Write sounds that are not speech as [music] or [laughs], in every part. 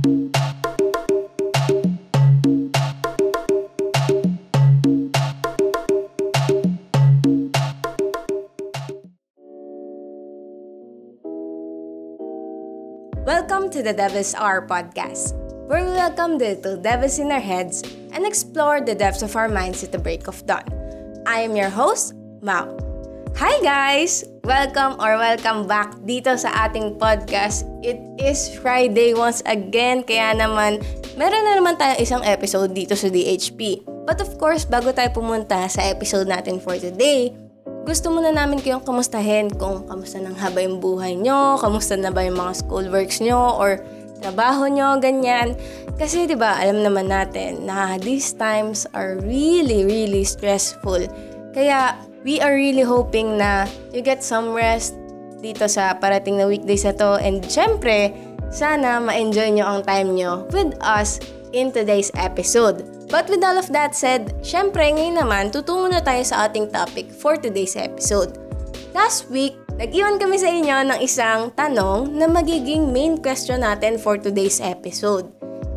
Welcome to the Devis Hour podcast, where we welcome the little devils in our heads and explore the depths of our minds at the break of dawn. I am your host, Mao. Hi guys! Welcome or welcome back dito sa ating podcast. It is Friday once again, kaya naman meron na naman tayong isang episode dito sa DHP. But of course, bago tayo pumunta sa episode natin for today, gusto muna namin kayong kamustahin kung kamusta nang haba yung buhay nyo, kamusta na ba yung mga school works nyo, or trabaho nyo, ganyan. Kasi 'di ba alam naman natin na these times are really, really stressful. Kaya we are really hoping na you get some rest dito sa parating na weekdays na to. And syempre, sana ma-enjoy nyo ang time nyo with us in today's episode. But with all of that said, syempre ngayon naman, tutungo na tayo sa ating topic for today's episode. Last week, nag-iwan kami sa inyo ng isang tanong na magiging main question natin for today's episode.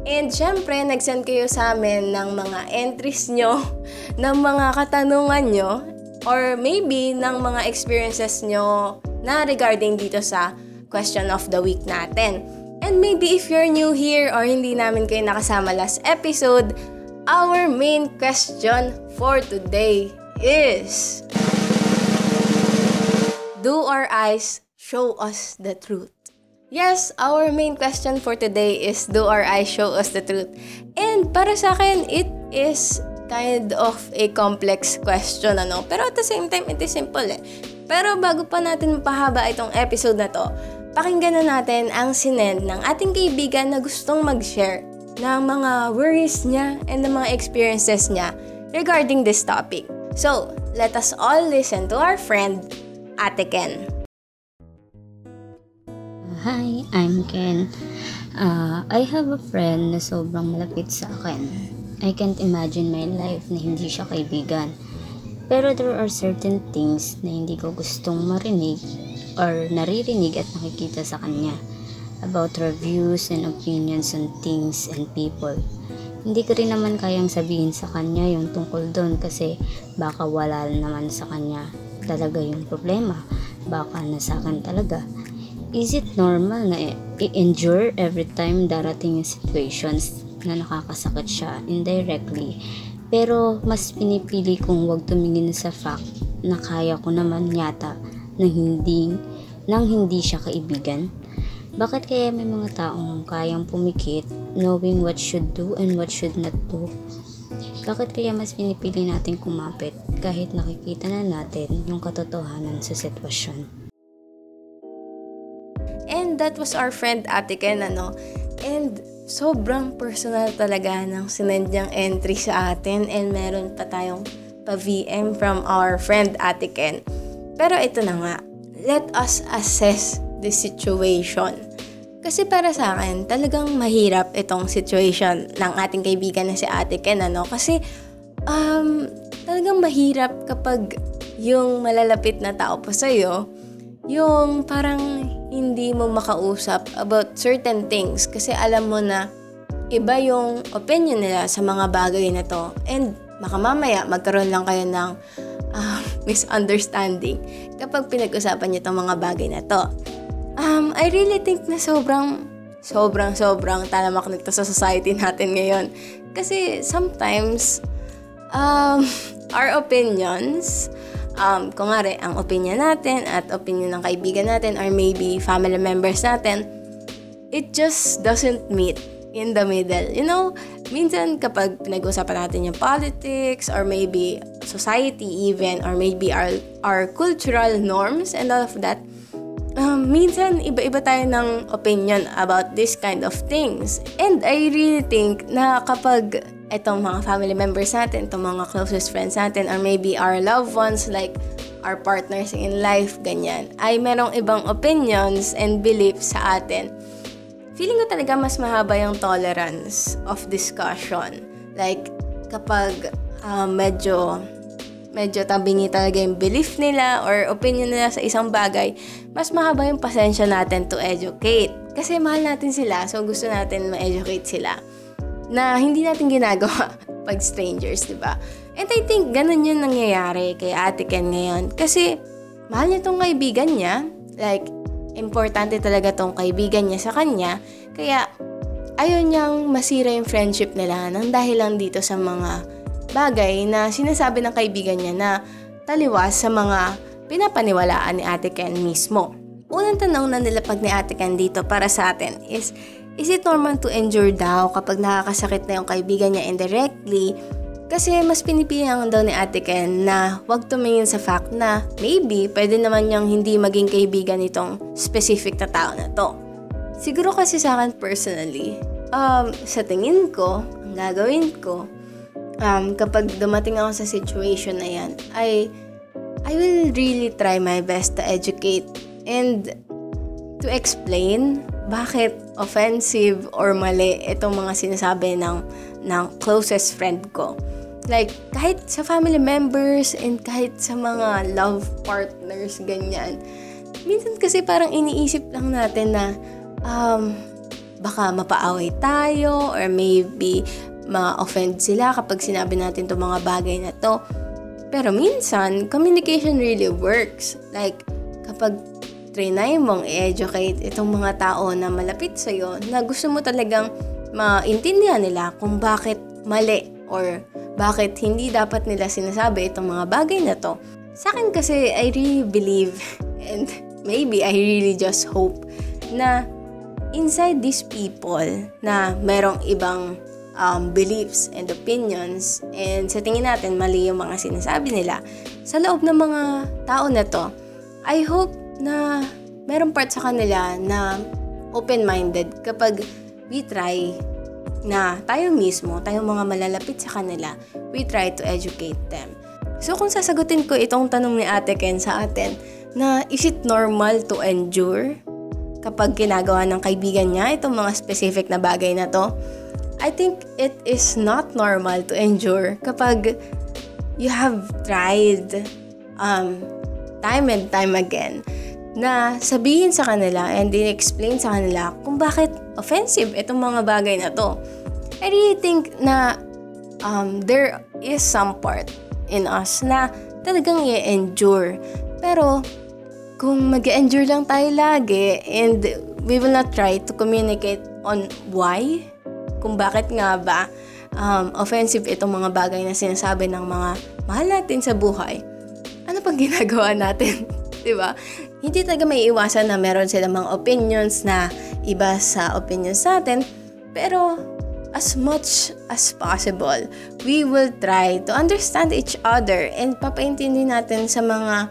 And syempre, nag-send kayo sa amin ng mga entries nyo, [laughs] ng mga katanungan nyo, or maybe ng mga experiences nyo na regarding dito sa question of the week natin. And maybe if you're new here or hindi namin kayo nakasama last episode, our main question for today is Do our eyes show us the truth? Yes, our main question for today is Do our eyes show us the truth? And para sa akin, it is kind of a complex question, ano? Pero at the same time, it is simple eh. Pero bago pa natin mapahaba itong episode na to, pakinggan na natin ang sinend ng ating kaibigan na gustong mag-share ng mga worries niya and ng mga experiences niya regarding this topic. So, let us all listen to our friend, Ate Ken. Hi, I'm Ken. Uh, I have a friend na sobrang malapit sa akin. I can't imagine my life na hindi siya kaibigan. Pero there are certain things na hindi ko gustong marinig or naririnig at nakikita sa kanya about her views and opinions on things and people. Hindi ko rin naman kayang sabihin sa kanya yung tungkol doon kasi baka wala naman sa kanya talaga yung problema. Baka nasa akin talaga. Is it normal na i-endure every time darating yung situations na nakakasakit siya indirectly? Pero mas pinipili kong wag tumingin sa fact na kaya ko naman yata na hindi nang hindi siya kaibigan. Bakit kaya may mga taong kayang pumikit knowing what should do and what should not do? Bakit kaya mas pinipili natin kumapit kahit nakikita na natin yung katotohanan sa sitwasyon? And that was our friend Ate Ken, ano? And sobrang personal talaga ng sinend niyang entry sa atin and meron pa tayong pa-VM from our friend Ate Ken. Pero ito na nga, let us assess the situation. Kasi para sa akin, talagang mahirap itong situation ng ating kaibigan na si Ate Ken, ano? Kasi, um, talagang mahirap kapag yung malalapit na tao pa sa'yo, yung parang hindi mo makausap about certain things kasi alam mo na iba yung opinion nila sa mga bagay na to. And baka mamaya magkaroon lang kayo ng uh, [laughs] misunderstanding kapag pinag-usapan niyo itong mga bagay na to. Um, I really think na sobrang, sobrang, sobrang talamak nito sa society [laughs] natin ngayon. Kasi sometimes, um, [laughs] our opinions, um, rin, ang opinion natin at opinion ng kaibigan natin or maybe family members natin, it just doesn't meet in the middle. You know, minsan kapag pinag-usapan natin yung politics or maybe society even or maybe our, our cultural norms and all of that, um, minsan iba-iba tayo ng opinion about this kind of things. And I really think na kapag itong mga family members natin, itong mga closest friends natin, or maybe our loved ones like our partners in life, ganyan, ay merong ibang opinions and beliefs sa atin. Feeling ko talaga mas mahaba yung tolerance of discussion. Like, kapag uh, medyo medyo tabingi talaga yung belief nila or opinion nila sa isang bagay, mas mahaba yung pasensya natin to educate. Kasi mahal natin sila, so gusto natin ma-educate sila na hindi natin ginagawa [laughs] pag strangers, di ba? And I think ganun yun nangyayari kay Ate Ken ngayon. Kasi mahal niya tong kaibigan niya. Like, importante talaga tong kaibigan niya sa kanya. Kaya, ayaw niyang masira yung friendship nila nang dahil lang dito sa mga bagay na sinasabi ng kaibigan niya na taliwas sa mga pinapaniwalaan ni Ate Ken mismo. Unang tanong na nilapag ni Ate Ken dito para sa atin is, is it normal to endure daw kapag nakakasakit na yung kaibigan niya indirectly kasi mas pinipilihan daw ni Ate Ken na wag tumingin sa fact na maybe pwede naman niyang hindi maging kaibigan nitong specific na tao na to. Siguro kasi sa akin personally, um, sa tingin ko, ang gagawin ko, um, kapag dumating ako sa situation na yan, I, I will really try my best to educate and to explain bakit offensive or mali itong mga sinasabi ng, ng closest friend ko. Like, kahit sa family members and kahit sa mga love partners, ganyan. Minsan kasi parang iniisip lang natin na um, baka mapaaway tayo or maybe ma-offend sila kapag sinabi natin itong mga bagay na to. Pero minsan, communication really works. Like, kapag trinay mong i-educate itong mga tao na malapit sa'yo, na gusto mo talagang maintindihan nila kung bakit mali or bakit hindi dapat nila sinasabi itong mga bagay na to. Sa akin kasi, I really believe [laughs] and maybe I really just hope na inside these people na merong ibang um, beliefs and opinions and sa tingin natin mali yung mga sinasabi nila sa loob ng mga tao na to, I hope na merong part sa kanila na open-minded kapag we try na tayo mismo, tayong mga malalapit sa kanila, we try to educate them. So kung sasagutin ko itong tanong ni Ate Ken sa atin, na is it normal to endure kapag ginagawa ng kaibigan niya itong mga specific na bagay na to? I think it is not normal to endure kapag you have tried um, time and time again na sabihin sa kanila and explain sa kanila kung bakit offensive itong mga bagay na to. I really think na um, there is some part in us na talagang i-endure. Pero kung mag endure lang tayo lagi and we will not try to communicate on why, kung bakit nga ba um, offensive itong mga bagay na sinasabi ng mga mahal natin sa buhay, ano pang ginagawa natin? [laughs] 'Di ba? Hindi talaga may iwasan na meron silang mga opinions na iba sa opinions natin, pero as much as possible, we will try to understand each other and papaintindi natin sa mga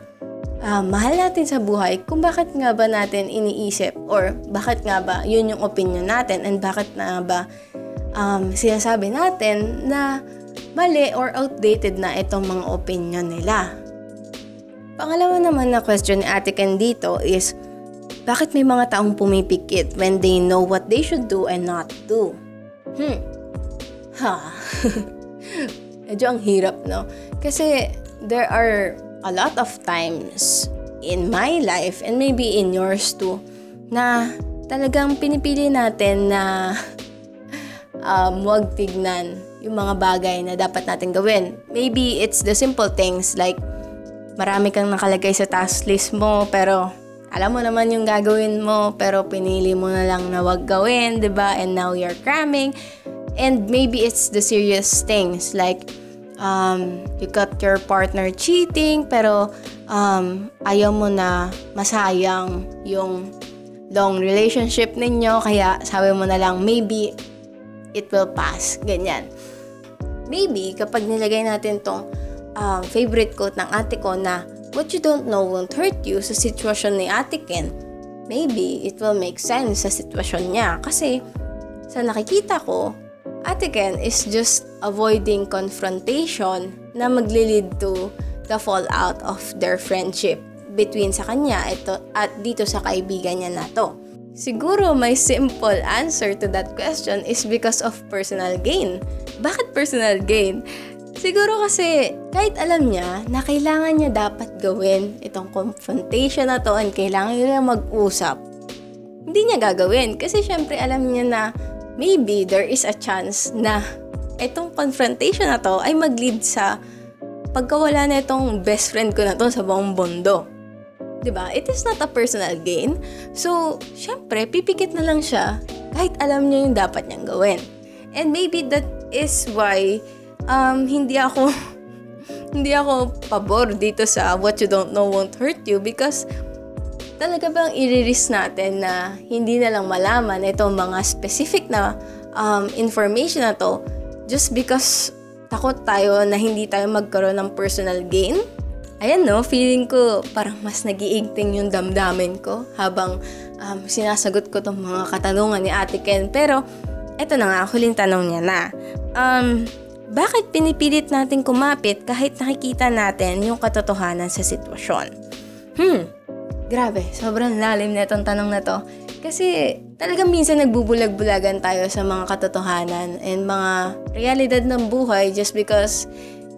uh, mahal natin sa buhay kung bakit nga ba natin iniisip or bakit nga ba yun yung opinion natin and bakit nga ba um, sinasabi natin na mali or outdated na itong mga opinion nila. Pangalawa naman na question ni Ate Ken dito is, bakit may mga taong pumipikit when they know what they should do and not do? Hmm. Ha. [laughs] Medyo ang hirap, no? Kasi there are a lot of times in my life and maybe in yours too na talagang pinipili natin na [laughs] um, wag tignan yung mga bagay na dapat natin gawin. Maybe it's the simple things like marami kang nakalagay sa task list mo pero alam mo naman yung gagawin mo pero pinili mo na lang na wag gawin, 'di ba? And now you're cramming. And maybe it's the serious things like um, you got your partner cheating pero um, ayaw mo na masayang yung long relationship ninyo kaya sabi mo na lang maybe it will pass. Ganyan. Maybe kapag nilagay natin tong um, favorite quote ng ate ko na what you don't know won't hurt you sa sitwasyon ni ate Ken, maybe it will make sense sa sitwasyon niya. Kasi sa nakikita ko, ate Ken is just avoiding confrontation na maglilid to the fallout of their friendship between sa kanya ito, at dito sa kaibigan niya na to. Siguro my simple answer to that question is because of personal gain. Bakit personal gain? Siguro kasi kahit alam niya na kailangan niya dapat gawin itong confrontation na to and kailangan niya mag-usap, hindi niya gagawin. Kasi syempre alam niya na maybe there is a chance na itong confrontation na to ay mag-lead sa pagkawala na itong best friend ko na to sa buong. 'Di ba? It is not a personal gain. So, syempre, pipikit na lang siya kahit alam niya yung dapat niyang gawin. And maybe that is why um, hindi ako [laughs] hindi ako pabor dito sa what you don't know won't hurt you because talaga bang i-risk natin na hindi na lang malaman itong mga specific na um, information na to just because takot tayo na hindi tayo magkaroon ng personal gain? Ayan no, feeling ko parang mas nagiigting yung damdamin ko habang um, sinasagot ko tong mga katanungan ni Ate Ken. Pero, eto na nga, huling tanong niya na. Um, bakit pinipilit natin kumapit kahit nakikita natin yung katotohanan sa sitwasyon? Hmm, grabe, sobrang lalim na itong tanong na to. Kasi talagang minsan nagbubulag-bulagan tayo sa mga katotohanan and mga realidad ng buhay just because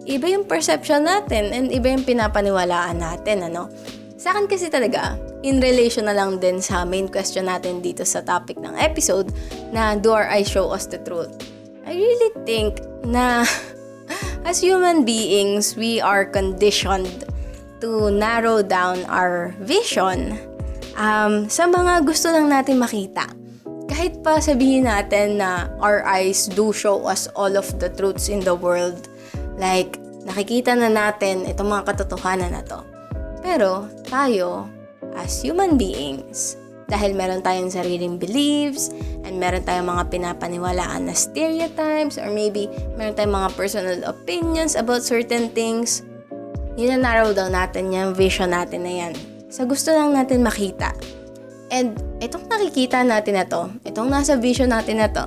iba yung perception natin and iba yung pinapaniwalaan natin, ano? Sa akin kasi talaga, in relation na lang din sa main question natin dito sa topic ng episode na do our eyes show us the truth. I really think na [laughs] as human beings, we are conditioned to narrow down our vision um, sa mga gusto lang natin makita. Kahit pa sabihin natin na our eyes do show us all of the truths in the world, Like, nakikita na natin itong mga katotohanan na to. Pero, tayo, as human beings, dahil meron tayong sariling beliefs, and meron tayong mga pinapaniwalaan na stereotypes, or maybe meron tayong mga personal opinions about certain things, yun na narrow down natin yung vision natin na yan. Sa gusto lang natin makita. And itong nakikita natin na to, itong nasa vision natin na to,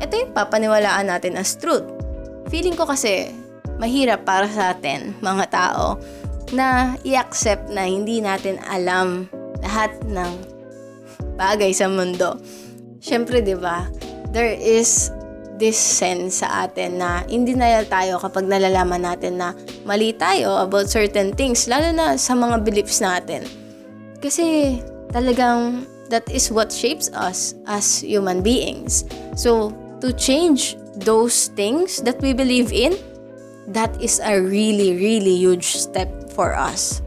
ito yung papaniwalaan natin as truth. Feeling ko kasi, mahirap para sa atin, mga tao, na i-accept na hindi natin alam lahat ng bagay sa mundo. Siyempre, di ba, there is this sense sa atin na in denial tayo kapag nalalaman natin na mali tayo about certain things, lalo na sa mga beliefs natin. Kasi talagang that is what shapes us as human beings. So, to change those things that we believe in, that is a really, really huge step for us.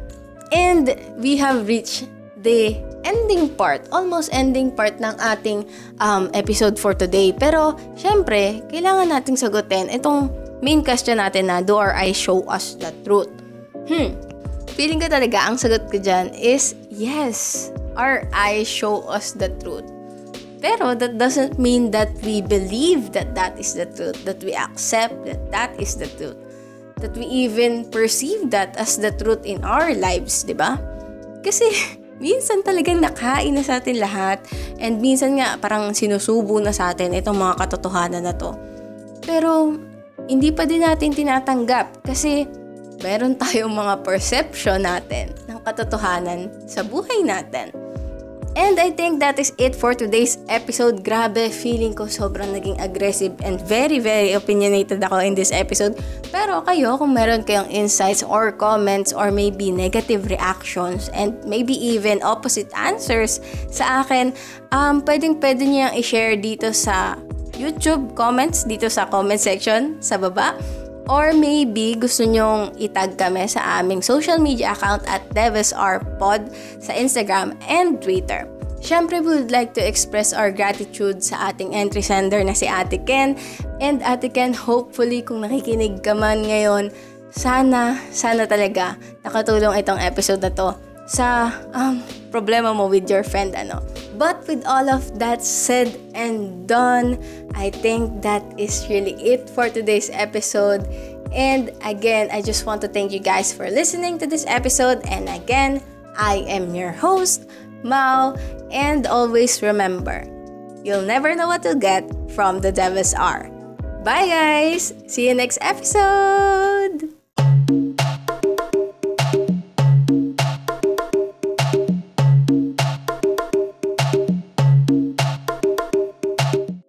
And we have reached the ending part, almost ending part ng ating um, episode for today. Pero, syempre, kailangan nating sagutin itong main question natin na do our eyes show us the truth? Hmm, feeling ko talaga ang sagot ko dyan is yes, our eyes show us the truth. Pero that doesn't mean that we believe that that is the truth, that we accept that that is the truth, that we even perceive that as the truth in our lives, di ba? Kasi [laughs] minsan talagang nakain na sa atin lahat and minsan nga parang sinusubo na sa atin itong mga katotohanan na to. Pero hindi pa din natin tinatanggap kasi meron tayong mga perception natin ng katotohanan sa buhay natin. And I think that is it for today's episode. Grabe, feeling ko sobrang naging aggressive and very, very opinionated ako in this episode. Pero kayo, kung meron kayong insights or comments or maybe negative reactions and maybe even opposite answers sa akin, um, pwedeng pwede niyang i-share dito sa YouTube comments, dito sa comment section sa baba. Or maybe gusto nyong itag kami sa aming social media account at DevesRPod sa Instagram and Twitter. Siyempre, we would like to express our gratitude sa ating entry sender na si Ate Ken. And Ate Ken, hopefully kung nakikinig ka man ngayon, sana, sana talaga nakatulong itong episode na to sa um, problema mo with your friend ano. But with all of that said and done, I think that is really it for today's episode. And again, I just want to thank you guys for listening to this episode. And again, I am your host, Mao. And always remember, you'll never know what you'll get from the Devis R. Bye guys! See you next episode!